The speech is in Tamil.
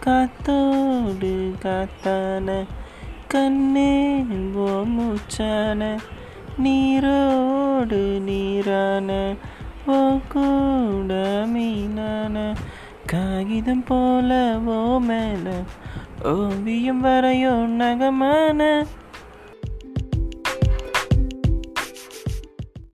காத்தோடு காத்தான கண்ணே ஓ மூச்சான நீரோடு நீரான ஓ கூட மீனான காகிதம் போல ஓ மேல ஓவியம் வரையோ நகமான